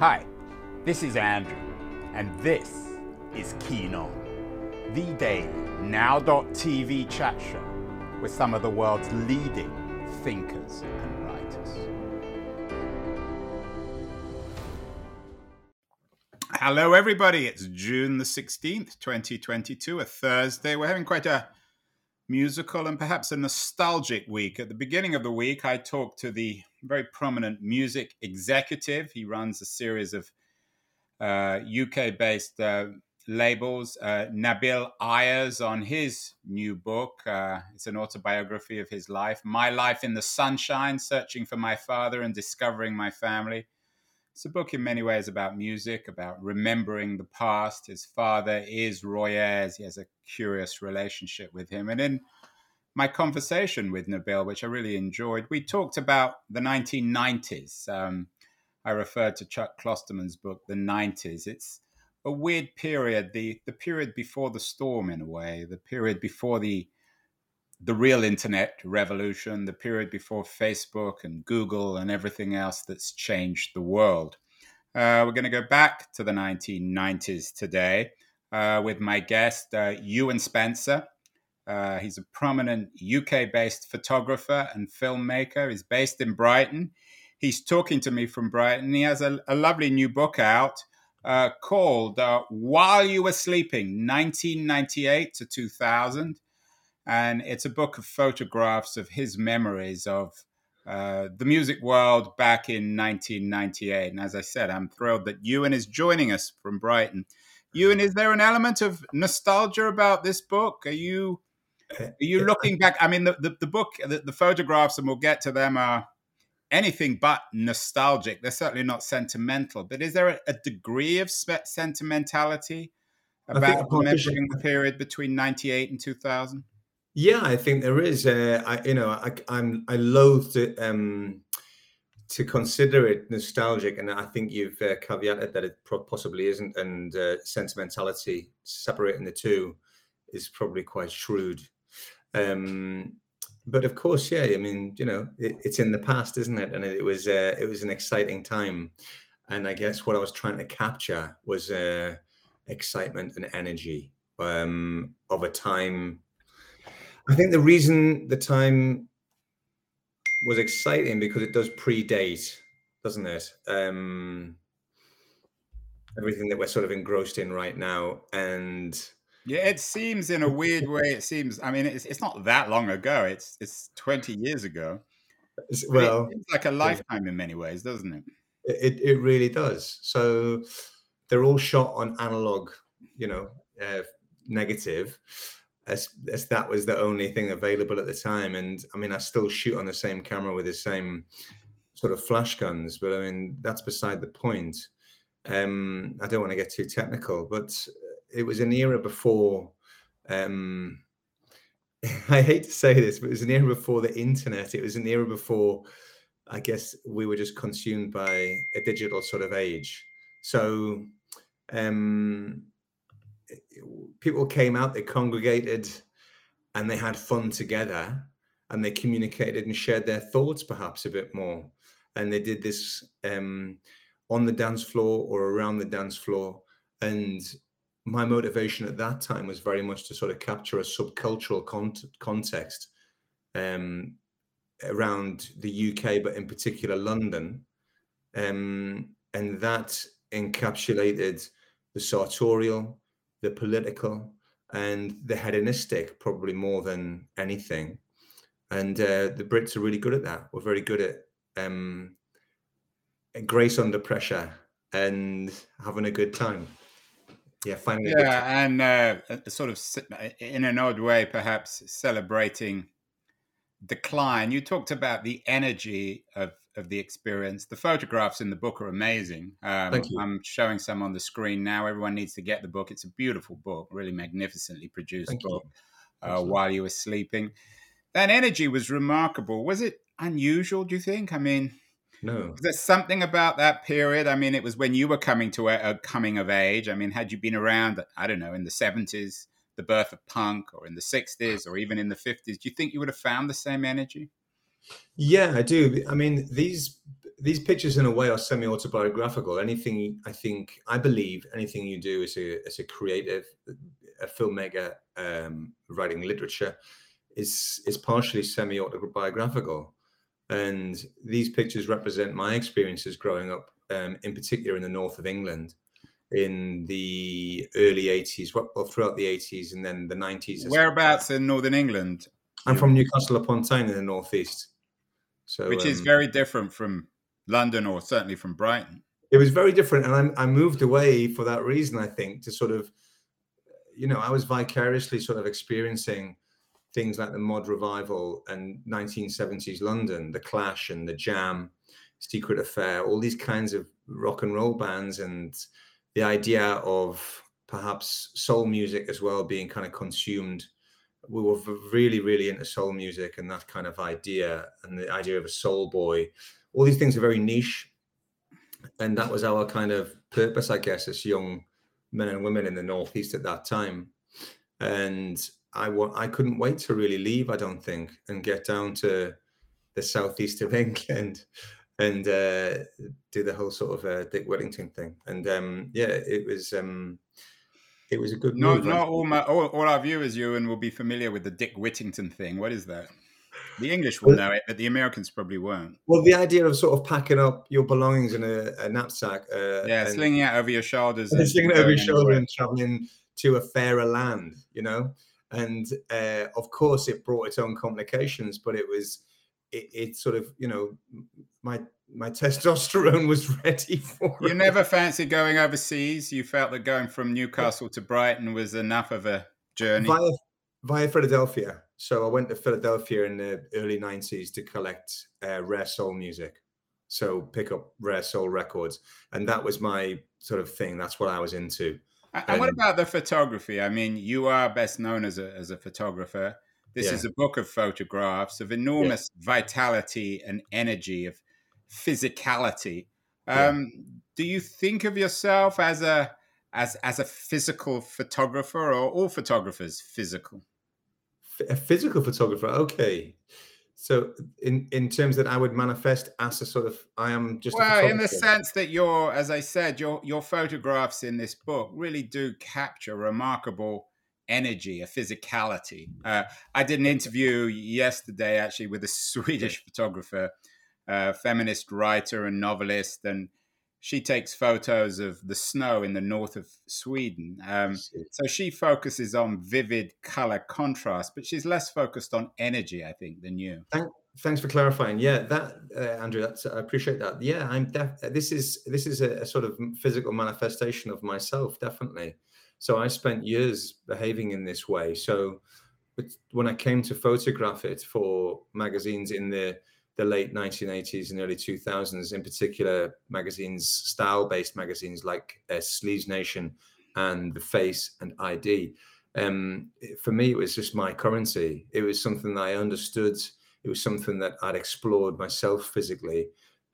Hi, this is Andrew, and this is Keen On, the daily now.tv chat show with some of the world's leading thinkers and writers. Hello, everybody. It's June the 16th, 2022, a Thursday. We're having quite a musical and perhaps a nostalgic week. At the beginning of the week, I talked to the very prominent music executive. He runs a series of uh, UK based uh, labels. Uh, Nabil Ayers on his new book. Uh, it's an autobiography of his life My Life in the Sunshine Searching for My Father and Discovering My Family. It's a book in many ways about music, about remembering the past. His father is Roy Ayers. He has a curious relationship with him. And in my conversation with Nabil, which I really enjoyed, we talked about the 1990s. Um, I referred to Chuck Klosterman's book, The 90s. It's a weird period, the, the period before the storm, in a way, the period before the the real internet revolution, the period before Facebook and Google and everything else that's changed the world. Uh, we're going to go back to the 1990s today uh, with my guest, uh, Ewan Spencer. Uh, he's a prominent UK based photographer and filmmaker. He's based in Brighton. He's talking to me from Brighton. He has a, a lovely new book out uh, called uh, While You Were Sleeping 1998 to 2000 and it's a book of photographs of his memories of uh, the music world back in 1998. And as I said, I'm thrilled that Ewan is joining us from Brighton. Ewan, is there an element of nostalgia about this book? Are you are you looking back? I mean, the, the, the book, the, the, photographs, and we'll get to them, are anything but nostalgic. They're certainly not sentimental. But is there a, a degree of sentimentality about remembering the period between 98 and 2000? Yeah, I think there is. Uh, I, you know, I, I'm I loathe to um, to consider it nostalgic, and I think you've uh, caveated that it possibly isn't, and uh, sentimentality separating the two is probably quite shrewd. Um, but of course, yeah, I mean, you know, it, it's in the past, isn't it? And it was uh, it was an exciting time, and I guess what I was trying to capture was uh, excitement and energy um, of a time I think the reason the time was exciting because it does predate, doesn't it? Um, everything that we're sort of engrossed in right now, and yeah, it seems in a weird way. It seems. I mean, it's it's not that long ago. It's it's twenty years ago. Well, it's like a lifetime in many ways, doesn't it? It it really does. So they're all shot on analog, you know, uh, negative as, as that was the only thing available at the time. And I mean, I still shoot on the same camera with the same sort of flash guns, but I mean, that's beside the point. Um, I don't want to get too technical, but it was an era before. Um, I hate to say this, but it was an era before the internet. It was an era before, I guess, we were just consumed by a digital sort of age. So, um, people came out, they congregated, and they had fun together, and they communicated and shared their thoughts perhaps a bit more. And they did this um, on the dance floor or around the dance floor. And my motivation at that time was very much to sort of capture a subcultural con- context um, around the UK, but in particular London. Um, and that encapsulated the sartorial, the political and the hedonistic probably more than anything. And uh, the brits are really good at that. We're very good at um, grace under pressure and having a good time yeah finding yeah and uh, sort of in an odd way perhaps celebrating decline you talked about the energy of of the experience. The photographs in the book are amazing. Um, Thank you. I'm showing some on the screen now. Everyone needs to get the book. It's a beautiful book, really magnificently produced Thank book. You. Uh, while you were sleeping, that energy was remarkable. Was it unusual? Do you think? I mean, no. There's something about that period. I mean, it was when you were coming to a, a coming of age. I mean, had you been around, I don't know, in the 70s, the birth of punk, or in the 60s, or even in the 50s, do you think you would have found the same energy? Yeah, I do. I mean, these these pictures in a way are semi-autobiographical anything i think i believe anything you do as a as a creative a filmmaker um, writing literature is is partially semi-autobiographical and these pictures represent my experiences growing up um, in particular in the north of england in the early 80s well throughout the 80s and then the 90s whereabouts in northern england? I'm from newcastle upon tyne in the northeast. So which is um, very different from london or certainly from brighton. It was very different and I, I moved away for that reason i think to sort of you know i was vicariously sort of experiencing things like the mod revival and 1970s london the clash and the jam secret affair all these kinds of rock and roll bands and the idea of perhaps soul music as well being kind of consumed. We were really really into soul music and that kind of idea and the idea of a soul boy. All these things are very niche and that was our kind of purpose i guess as young men and women in the northeast at that time. And I wa- I couldn't wait to really leave. I don't think and get down to the southeast of England and uh, do the whole sort of uh, Dick Whittington thing. And um, yeah, it was um, it was a good. Not not all my all, all our viewers, Ewan, will be familiar with the Dick Whittington thing. What is that? The English will know it, but the Americans probably won't. Well, the idea of sort of packing up your belongings in a, a knapsack. Uh, yeah, slinging it over your shoulders. Slinging it over your shoulder and traveling to a fairer land, you know? And uh, of course it brought its own complications but it was it, it, sort of you know my my testosterone was ready for you it. never fancied going overseas? You felt that going from newcastle to brighton was enough of a journey? Via, via philadelphia. So i went to philadelphia in the early 90s to collect uh, rare soul music. So pick up rare soul records. And that was my sort of thing. That's what i was into and, what about the photography? I mean, you are best known as a as a photographer. This yeah. is a book of photographs of enormous yeah. vitality and energy, of physicality. Um, yeah. Do you think of yourself as a as as a physical photographer, or all photographers physical? A physical photographer, okay. So in in terms that I would manifest as a sort of I am just well in the sense that your as I said your your photographs in this book really do capture remarkable energy, a physicality. Uh, I did an interview yesterday actually with a Swedish photographer, uh, feminist writer and novelist, and she takes photos of the snow in the north of Sweden. Um, so she focuses on vivid color contrast, but she's less focused on energy, I think, than you. Thank, thanks for clarifying. Yeah, that uh, Andrew, that's I appreciate that. Yeah, I'm def- this is this is a, a sort of physical manifestation of myself, definitely. So I spent years behaving in this way. So when I came to photograph it for magazines in the the late 1980s and early 2000s, in particular, magazines, style based magazines like uh, Nation and The Face and ID. Um, for me, it was just my currency. It was something that I understood. It was something that I'd explored myself physically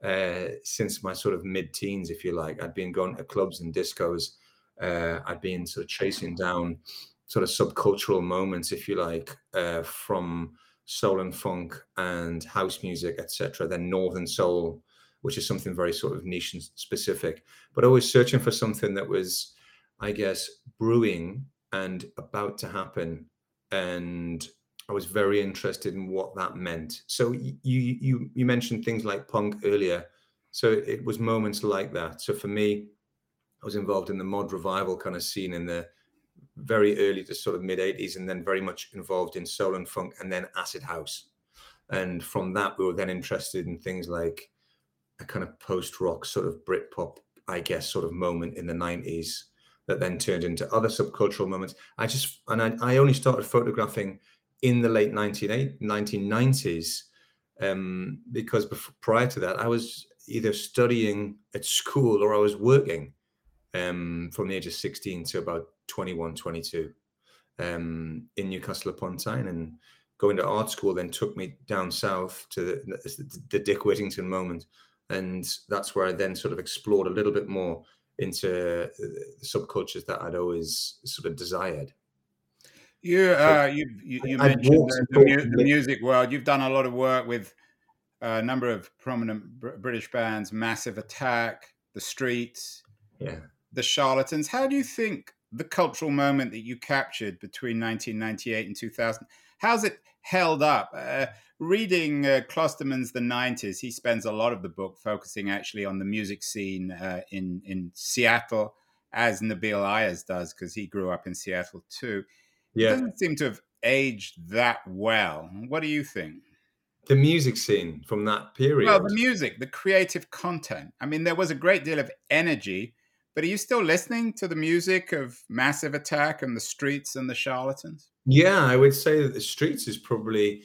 uh, since my sort of mid teens, if you like. I'd been going to clubs and discos. Uh, I'd been sort of chasing down sort of subcultural moments, if you like, uh, from soul and funk and house music, etc. Then northern soul, which is something very sort of niche and specific. But always searching for something that was, I guess, brewing and about to happen. And I was very interested in what that meant. So you you you mentioned things like punk earlier. So it was moments like that. So for me, I was involved in the mod revival kind of scene in the very early to sort of mid 80s and then very much involved in soul and funk and then acid house. And from that we were then interested in things like a kind of post rock sort of britpop i guess sort of moment in the 90s that then turned into other subcultural moments. I just and i, I only started photographing in the late 1990s um, because before, prior to that i was either studying at school or i was working um, from the age of 16 to about 21, 22 um, in Newcastle upon Tyne. And going to art school then took me down south to the, the Dick Whittington moment. And that's where I then sort of explored a little bit more into the subcultures that I'd always sort of desired. You, uh, you, you, you mentioned the, the, the, music world. You've done a lot of work with a number of prominent Br- British bands, Massive Attack, The Streets, yeah, The Charlatans. How do you think the cultural moment that you captured between 1998 and 2000, how's it held up? Uh, reading uh, Klosterman's The 90s, he spends a lot of the book focusing actually on the music scene uh, in, in Seattle, as Nabil Ayers does, because he grew up in Seattle too. Yeah. It doesn't seem to have aged that well. What do you think? The music scene from that period. Well, the music, the creative content. I mean, there was a great deal of energy, but are you still listening to the music of Massive Attack and the Streets and the Charlatans? Yeah, I would say that the Streets is probably.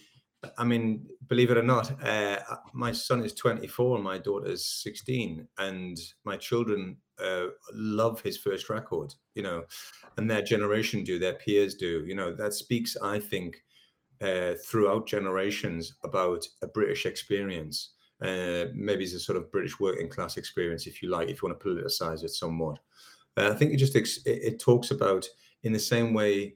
I mean, believe it or not, uh, my son is 24 and my daughter is 16, and my children uh, love his first record. You know, and their generation do, their peers do. You know, that speaks, I think, uh, throughout generations about a British experience. Uh, maybe it's a sort of British working class experience, if you like, if you want to politicize it somewhat. Uh, I think it just it, it, talks about in the same way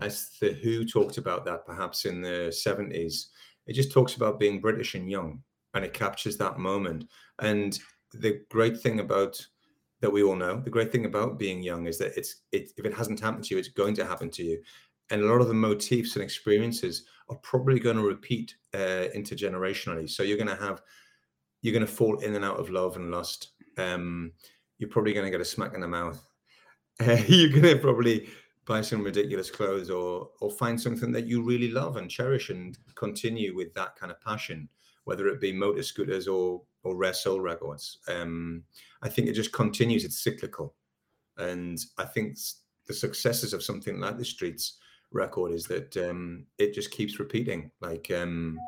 as the Who talked about that perhaps in the 70s. It just talks about being British and young, and it captures that moment. And the great thing about that we all know, the great thing about being young is that it's it, if it hasn't happened to you, it's going to happen to you and a lot of the motifs and experiences are probably going to repeat uh, intergenerationally. So you're going to have you're going to fall in and out of love and lust. Um, you're probably going to get a smack in the mouth. Uh, you're going to probably buy some ridiculous clothes or or find something that you really love and cherish and continue with that kind of passion, whether it be motor scooters or or rare soul records. Um, I think it just continues. It's cyclical, and I think the successes of something like the streets record is that um, it just keeps repeating. Like, um,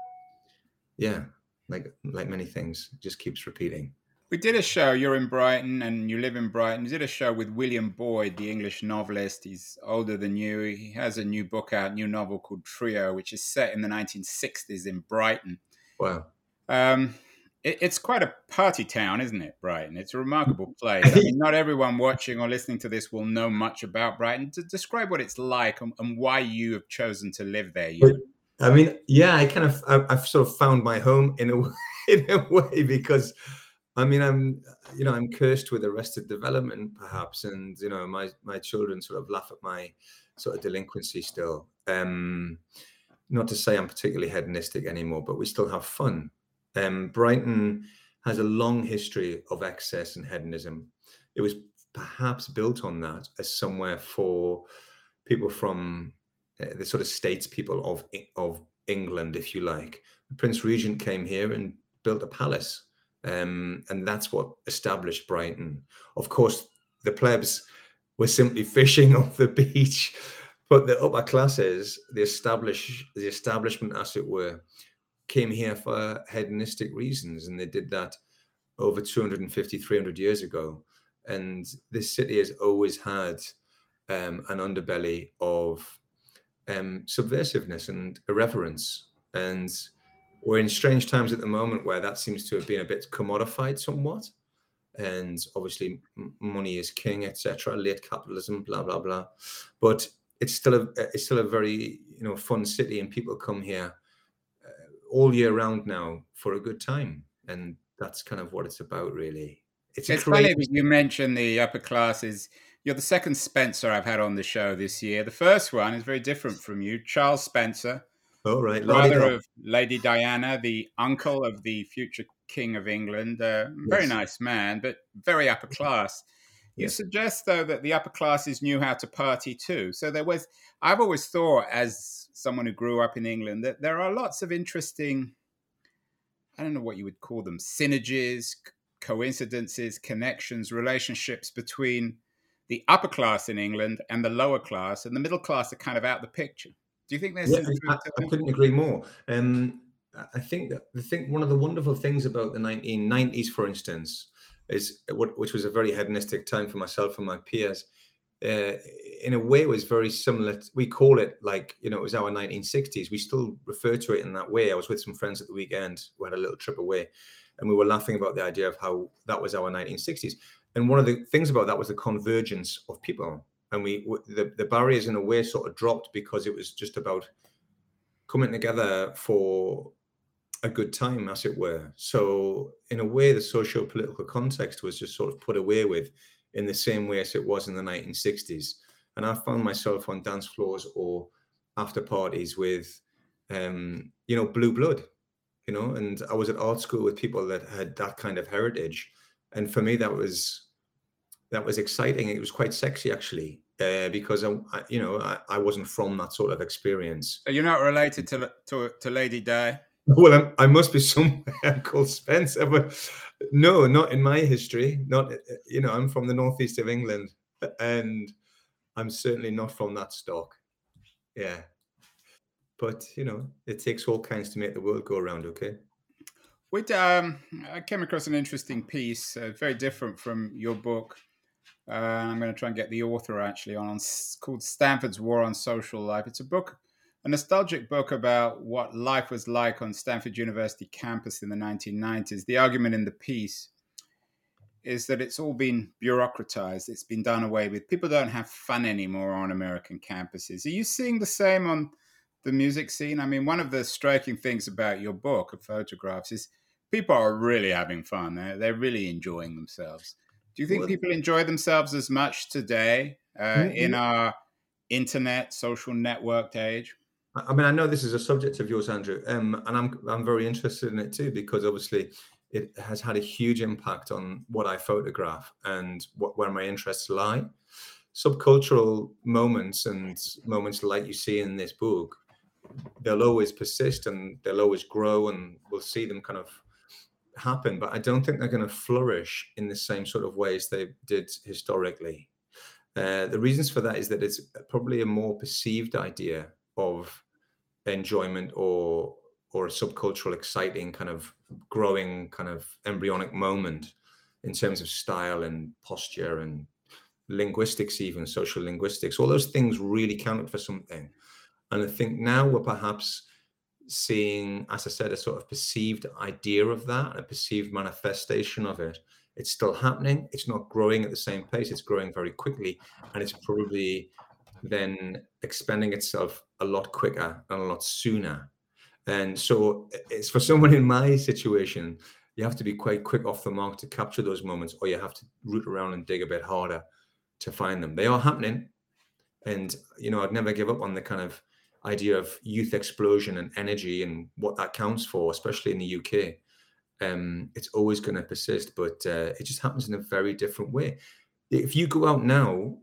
yeah, like like many things, just keeps repeating. We did a show. You're in Brighton, and you live in Brighton. We did a show with William Boyd, the English novelist. He's older than you. He has a new book out, new novel called Trio, which is set in the 1960s in Brighton. Wow. Um, it, it's quite a party town, isn't it, Brighton? It's a remarkable place. I mean, not everyone watching or listening to this will know much about Brighton. To describe what it's like and, and why you have chosen to live there. You. I mean, yeah, I kind of I, have sort of found my home in a in a way because. I mean, I'm, you know, I'm cursed with arrested development, perhaps, and you know, my my children sort of laugh at my sort of delinquency still. Um, not to say I'm particularly hedonistic anymore, but we still have fun. Um, Brighton has a long history of excess and hedonism. It was perhaps built on that as somewhere for people from uh, the sort of statespeople of of England, if you like. The Prince Regent came here and built a palace, um, and that's what established Brighton. Of course, the plebs were simply fishing off the beach, but the upper classes, the establish the establishment, as it were, came here for hedonistic reasons, and they did that over 250, 300 years ago. And this city has always had um, an underbelly of um, subversiveness and irreverence. And we're in strange times at the moment where that seems to have been a bit commodified somewhat. And obviously, money is king, etc. Late capitalism, blah blah blah. But it's still a it's still a very you know fun city, and people come here all year round now for a good time, and that's kind of what it's about, really. It's, it's funny you mentioned the upper classes. You're the second Spencer I've had on the show this year. The first one is very different from you, Charles Spencer. Oh, right. Brother of Lady Diana, the uncle of the future King of England. Uh, very yes. nice man, but very upper class. You suggest, though, that the upper classes knew how to party too. So there was, I've always thought, as someone who grew up in England, that there are lots of interesting, I don't know what you would call them, synergies, coincidences, connections, relationships between the upper class in England and the lower class, and the middle class are kind of out the picture. Do you think there's? Yeah, I, I, couldn't agree more. Um, I think that I think one of the wonderful things about the 1990s, for instance, is which was a very hedonistic time for myself and my peers, uh, in a way was very similar. To, we call it like you know it was our 1960s. We still refer to it in that way. I was with some friends at the weekend. We had a little trip away, and we were laughing about the idea of how that was our 1960s. And one of the things about that was the convergence of people, and we the the barriers in a way sort of dropped because it was just about coming together for a good time, as it were. So, in a way, the socio political context was just sort of put away with in the same way as it was in the 1960s. And I found myself on dance floors or after parties with, um, you know, blue blood, you know, and I was at art school with people that had that kind of heritage. And for me, that was that was exciting. It was quite sexy, actually, uh, because I, I, you know, I, I, wasn't from that sort of experience. You're not related to to, to Lady Di. Well, I'm, i must be somewhere called Spencer, but no, not in my history. Not, you know, I'm from the northeast of England, and I'm certainly not from that stock. Yeah, but you know, it takes all kinds to make the world go around. Okay. With um, I came across an interesting piece, uh, very different from your book. Uh, I'm going to try and get the author actually on, on called Stanford's War on Social Life. It's a book a nostalgic book about what life was like on Stanford University campus in the 1990s. The argument in the piece is that it's all been bureaucratized, it's been done away with. People don't have fun anymore on American campuses. Are you seeing the same on the music scene? I mean, one of the striking things about your book of photographs is people are really having fun. They're, they're really enjoying themselves. Do you think well, people enjoy themselves as much today uh, mm-hmm. in our internet, social networked age? I mean, I know this is a subject of yours, Andrew, um, and I'm I'm very interested in it too because obviously it has had a huge impact on what I photograph and what where my interests lie. Subcultural moments and moments like you see in this book, they'll always persist and they'll always grow, and we'll see them kind of happen. But I don't think they're going to flourish in the same sort of ways they did historically. Uh, the reasons for that is that it's probably a more perceived idea of enjoyment or or a subcultural exciting kind of growing kind of embryonic moment in terms of style and posture and linguistics even social linguistics. All those things really counted for something. And i think now we're perhaps seeing as i said a sort of perceived idea of that a perceived manifestation of it. It's still happening. It's not growing at the same pace. It's growing very quickly. And it's probably then expanding itself a lot quicker and a lot sooner. And so it's for someone in my situation, you have to be quite quick off the mark to capture those moments, or you have to root around and dig a bit harder to find them. They are happening. And, you know, I'd never give up on the kind of idea of youth explosion and energy and what that counts for, especially in the UK. Um, it's always going to persist, but uh, it just happens in a very different way. If you go out now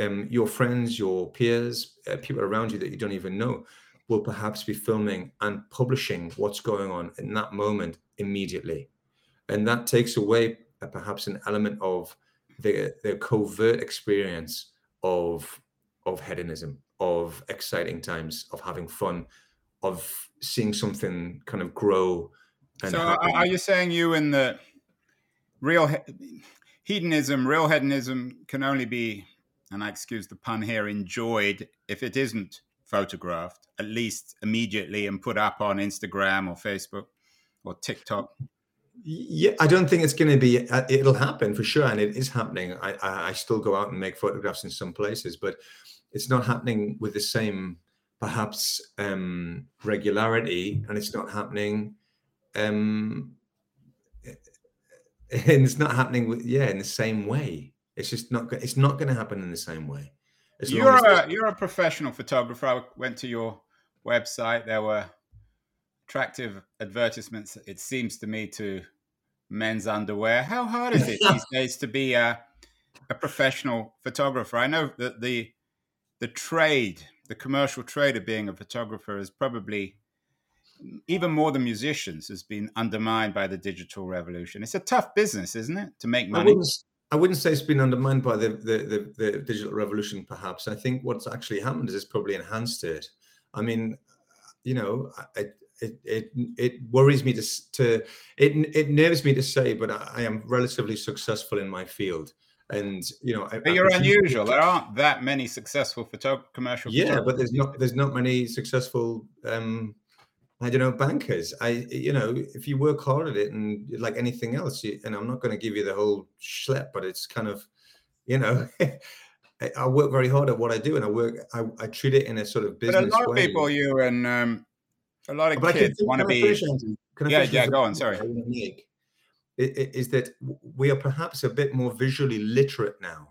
um, your friends, your peers, uh, people around you that you don't even know will perhaps be filming and publishing what's going on in that moment immediately. And that takes away uh, perhaps an element of the, the covert experience of, of hedonism, of exciting times, of having fun, of seeing something kind of grow. so, happen. are you saying you in the real he- hedonism, real hedonism can only be and I excuse the pun here, enjoyed if it isn't photographed, at least immediately and put up on Instagram or Facebook or TikTok? Yeah, I don't think it's going to be. Uh, it'll happen for sure, and it is happening. I, I, still go out and make photographs in some places, but it's not happening with the same, perhaps, um, regularity, and it's not happening. Um, and it's not happening with yeah in the same way it's just not. It's not going to happen in the same way. As you're a you're a professional photographer. I went to your website. There were attractive advertisements. It seems to me to men's underwear. How hard is it these days to be a a professional photographer? I know that the the trade, the commercial trade of being a photographer, is probably even more than musicians has been undermined by the digital revolution. It's a tough business, isn't it, to make money? I wouldn't say it's been undermined by the, the, the, the, digital revolution, perhaps. I think what's actually happened is it's probably enhanced it. I mean, you know, it, it, it, it worries me to, to it, it nerves me to say, but I, I am relatively successful in my field. And you know, but you're unusual. There aren't that many successful photo commercial. Yeah, but there's not there's not many successful um, I don't know, bankers. I, you know, if you work hard at it and like anything else, you, and I'm not going to give you the whole schlep, but it's kind of, you know, I work very hard at what I do, and I work. I, I treat it in a sort of business. But a lot way. of people, you and um, a lot of but kids want to be. can I yeah, yeah, go on. Sorry. Is that we are perhaps a bit more visually literate now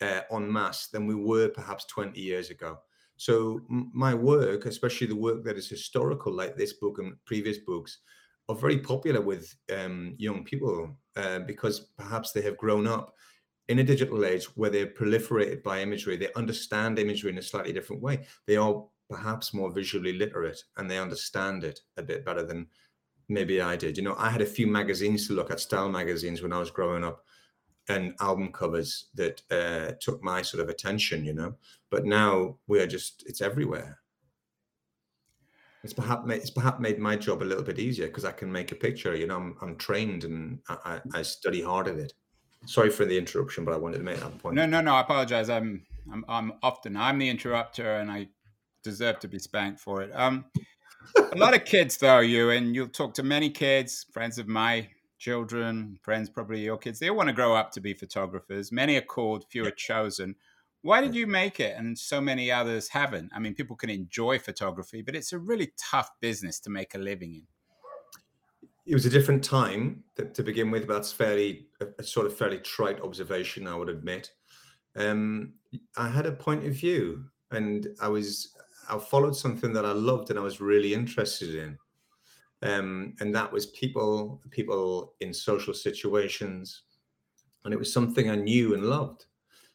uh, en masse than we were perhaps 20 years ago. So my work, especially the work that is historical, like this book and previous books, are very popular with um, young people uh, because perhaps they have grown up in a digital age where they're proliferated by imagery. They understand imagery in a slightly different way. They are perhaps more visually literate and they understand it a bit better than maybe I did. You know, I had a few magazines to look at, style magazines when I was growing up, and album covers that uh, took my sort of attention. You know, but now we are just it's everywhere. It's perhaps it's perhaps made my job a little bit easier because I can make a picture. You know, I'm I'm trained and I, I study hard at it. Sorry for the interruption, but I wanted to make that point. No, no, no. I apologize. I'm I'm, I'm often I'm the interrupter, and I deserve to be spanked for it. Um, a lot of kids, though, you and you'll talk to many kids, friends of my children, friends, probably your kids. They all want to grow up to be photographers. Many are called, few are chosen. Why did you make it and so many others haven't? I mean, people can enjoy photography, but it's a really tough business to make a living in. It was a different time to, to begin with. That's fairly a, a, sort of fairly trite observation, I would admit. Um, I had a point of view, and I was I followed something that I loved and I was really interested in. Um, and that was people, people in social situations. And it was something I knew and loved.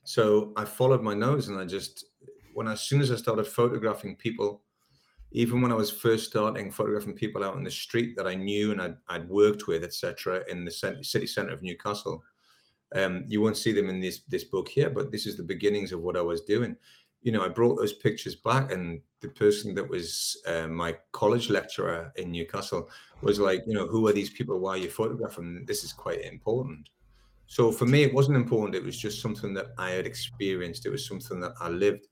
So I followed my nose and I just, when as soon as I started photographing people, even when I was first starting photographing people out in the street that I knew and I'd, I'd worked with, etc., in the city center of Newcastle, um, you won't see them in this this book here, but this is the beginnings of what I was doing you know, I brought those pictures back, and the person that was uh, my college lecturer in Newcastle was like, you know, who are these people? Why are you photographing? This is quite important. So for me, it wasn't important. It was just something that I had experienced. It was something that I lived,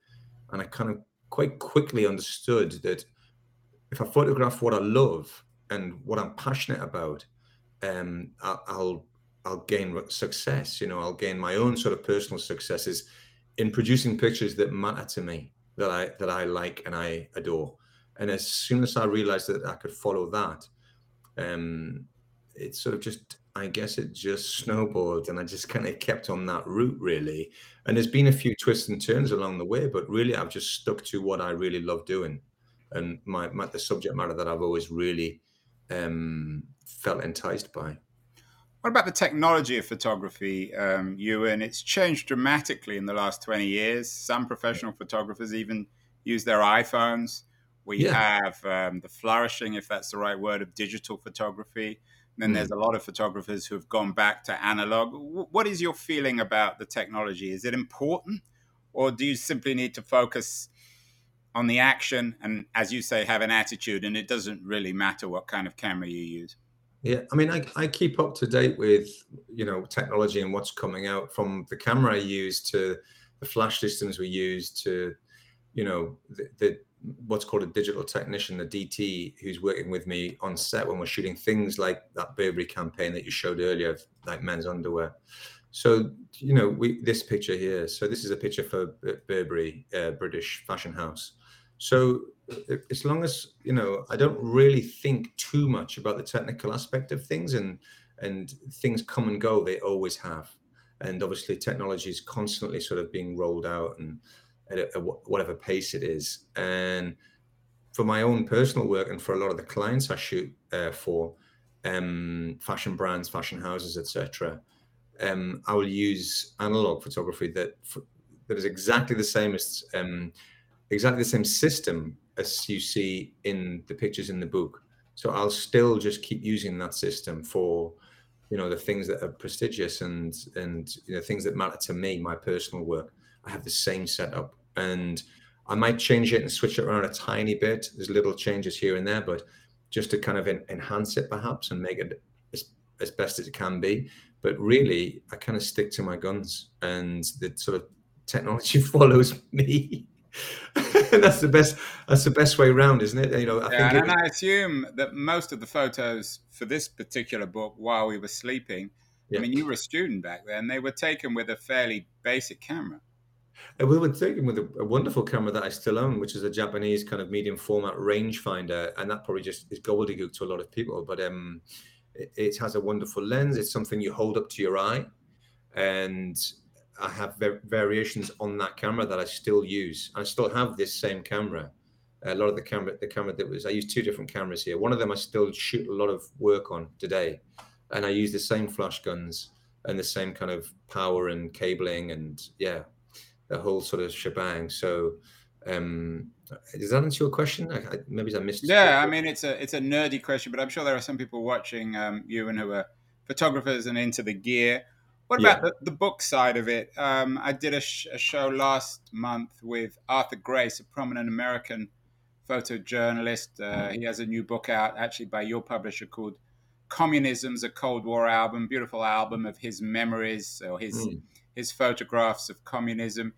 and I kind of quite quickly understood that if I photograph what I love and what I'm passionate about, um, I'll I'll gain success. You know, I'll gain my own sort of personal successes in producing pictures that matter to me, that I that I like and I adore. And as soon as I realized that I could follow that, um, it sort of just I guess it just snowballed and I just kind of kept on that route really. And there's been a few twists and turns along the way, but really I've just stuck to what I really love doing and my, my the subject matter that I've always really um, felt enticed by. What about the technology of photography, um, Ewan? It's changed dramatically in the last 20 years. Some professional photographers even use their iPhones. We yeah. have um, the flourishing, if that's the right word, of digital photography. And then mm. there's a lot of photographers who have gone back to analog. What is your feeling about the technology? Is it important, or do you simply need to focus on the action and, as you say, have an attitude, and it doesn't really matter what kind of camera you use? Yeah, I mean, I, I keep up to date with you know technology and what's coming out from the camera I use to the flash systems we use to you know the, the what's called a digital technician, the DT, who's working with me on set when we're shooting things like that Burberry campaign that you showed earlier, like men's underwear. So you know, we this picture here. So this is a picture for Burberry, uh, British fashion house. So as long as you know i don't really think too much about the technical aspect of things and and things come and go they always have. And obviously technology is constantly sort of being rolled out and at, a, whatever pace it is. And for my own personal work and for a lot of the clients i shoot uh, for um, fashion brands fashion houses etc um, i will use analog photography that that is exactly the same as um, exactly the same system as you see in the pictures in the book. So I'll still just keep using that system for, you know, the things that are prestigious and and you know things that matter to me, my personal work. I have the same setup, and I might change it and switch it around a tiny bit. There's little changes here and there, but just to kind of enhance it perhaps and make it as, as best as it can be. But really, I kind of stick to my guns, and the sort of technology follows me. that's the best. That's the best way around, isn't it? You know, I yeah, and, I assume that most of the photos for this particular book, while we were sleeping, yeah. I mean, you were a student back then. They were taken with a fairly basic camera. And we were taken with a, a, wonderful camera that I still own, which is a Japanese kind of medium format rangefinder, and that probably just is gobbledygook to a lot of people. But um, it, it, has a wonderful lens. It's something you hold up to your eye, and I have variations on that camera that I still use. I still have this same camera. A lot of the camera, the camera that was, I use two different cameras here. One of them I still shoot a lot of work on today, and I use the same flash guns and the same kind of power and cabling and yeah, the whole sort of shebang. So, um, does that answer your question? I, I, maybe I missed. Yeah, I mean it's a it's a nerdy question, but I'm sure there are some people watching um, Ewan who are photographers and into the gear. What about yeah. the, the, book side of it? Um, I did a, sh- a, show last month with Arthur Grace, a prominent American photojournalist. Uh, he has a new book out, actually by your publisher, called "Communism's a Cold War Album." Beautiful album of his memories or his mm. his photographs of communism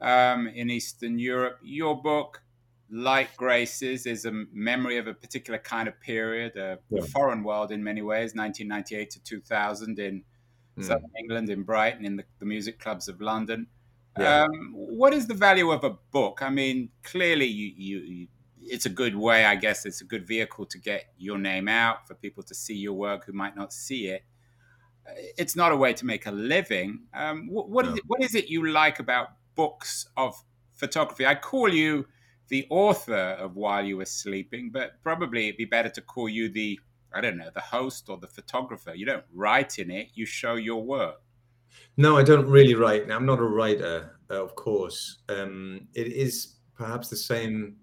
um, in Eastern Europe. Your book, like Grace's, is a memory of a particular kind of period, a, yeah. a foreign world in many ways, 1998 to 2000 in mm. Southern England, in Brighton, in the, the music clubs of London. Yeah. Um, what is the value of a book? I mean, clearly, you, you, you, it's a good way, I guess. It's a good vehicle to get your name out for people to see your work who might not see it. It's not a way to make a living. Um, what, what, no. is it, what is it you like about books of photography? I call you the author of While You Were Sleeping, but probably it'd be better to call you the I don't know, the host or the photographer. You don't write in it, you show your work. No, I don't really write. Now I'm not a writer, uh, of course. Um, it is perhaps the same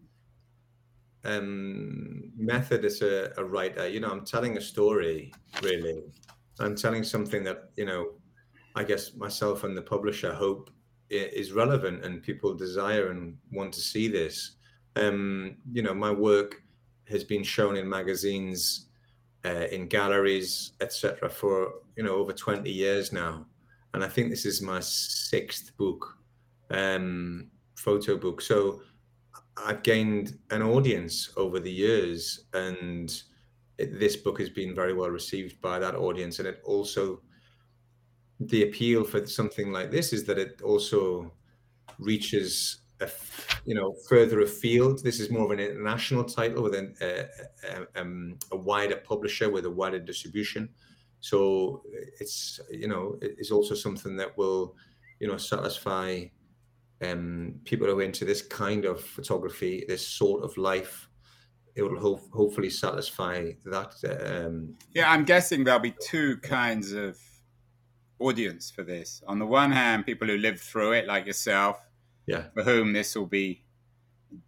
um, method as a, a, writer. You know, I'm telling a story, really. I'm telling something that, you know, I guess myself and the publisher hope is relevant and people desire and want to see this. Um, you know, my work has been shown in magazines uh, in galleries, etc., for you know over 20 years now, and I think this is my sixth book, um, photo book. So I've gained an audience over the years, and it, this book has been very well received by that audience, and it also the appeal for something like this is that it also reaches a, you know further afield. This is more of an international title with an, um, a, wider publisher with a wider distribution. So it's you know it's also something that will you know satisfy um, people who are into this kind of photography, this sort of life. It will ho- hopefully satisfy that. Um, yeah, I'm guessing there'll be two kinds of audience for this. On the one hand, people who lived through it, like yourself, yeah. for whom this will be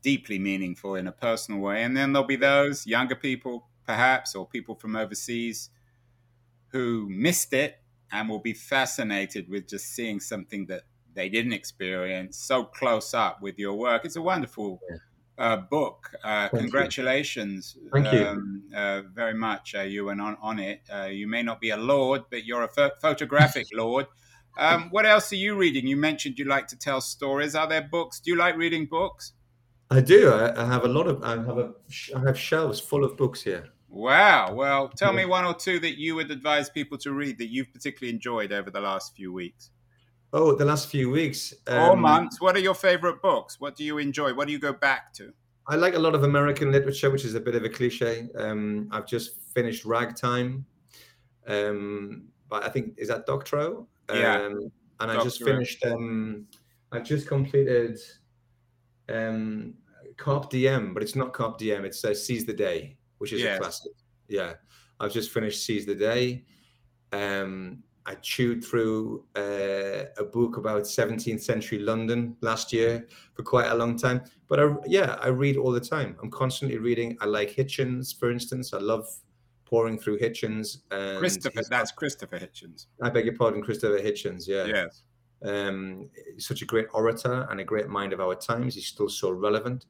deeply meaningful in a personal way. And then there'll be those younger people, perhaps, or people from overseas who missed it and will be fascinated with just seeing something that they didn't experience so close up with your work. It's a wonderful uh, book. Uh, congratulations. You. Thank um, you uh, very much, uh, Ewan on, on it. Uh, you may not be a lord, but you're a photographic lord. Um, what else are you reading? You mentioned you like to tell stories. Are there books? Do you like reading books? I do. I, I have a lot of. I have a. I have shelves full of books here. Wow. Well, tell me one or two that you would advise people to read that you've particularly enjoyed over the last few weeks. Oh, the last few weeks um, or months. What are your favorite books? What do you enjoy? What do you go back to? I like a lot of American literature, which is a bit of a cliche. Um, I've just finished Ragtime. Um, but I think is that Doctorow? Yeah. Um, and I just finished. Um, I just completed um, Carpe Diem, but it's not Carpe Diem. It's uh, Seize the Day, which is yes. a classic. Yeah, I've just finished Seize the Day. Um, I chewed through uh, a book about 17th century London last year for quite a long time. But I, yeah, I read all the time. I'm constantly reading. I like Hitchens, for instance. I love pouring through Hitchens. And Christopher, that's Christopher Hitchens. I beg your pardon, Christopher Hitchens. Yeah. Yes. Um, such a great orator and a great mind of our times. He's still so relevant.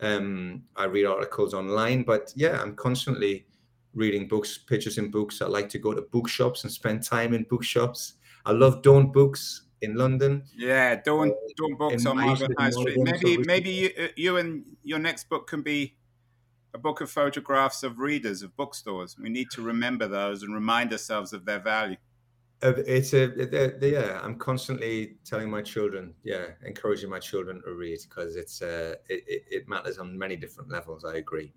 Um, I read articles online, but yeah, I'm constantly reading books, pictures in books. I like to go to bookshops and spend time in bookshops. I love Daunt Books in London. Yeah, Dawn uh, Daunt Books on Marylebone High Street. Maybe maybe you, uh, Ewan your next book can be a book of photographs of readers of bookstores. We need to remember those and remind ourselves of their value. It's a yeah. I'm constantly telling my children, yeah, encouraging my children to read because it's uh, it, it matters on many different levels. I agree.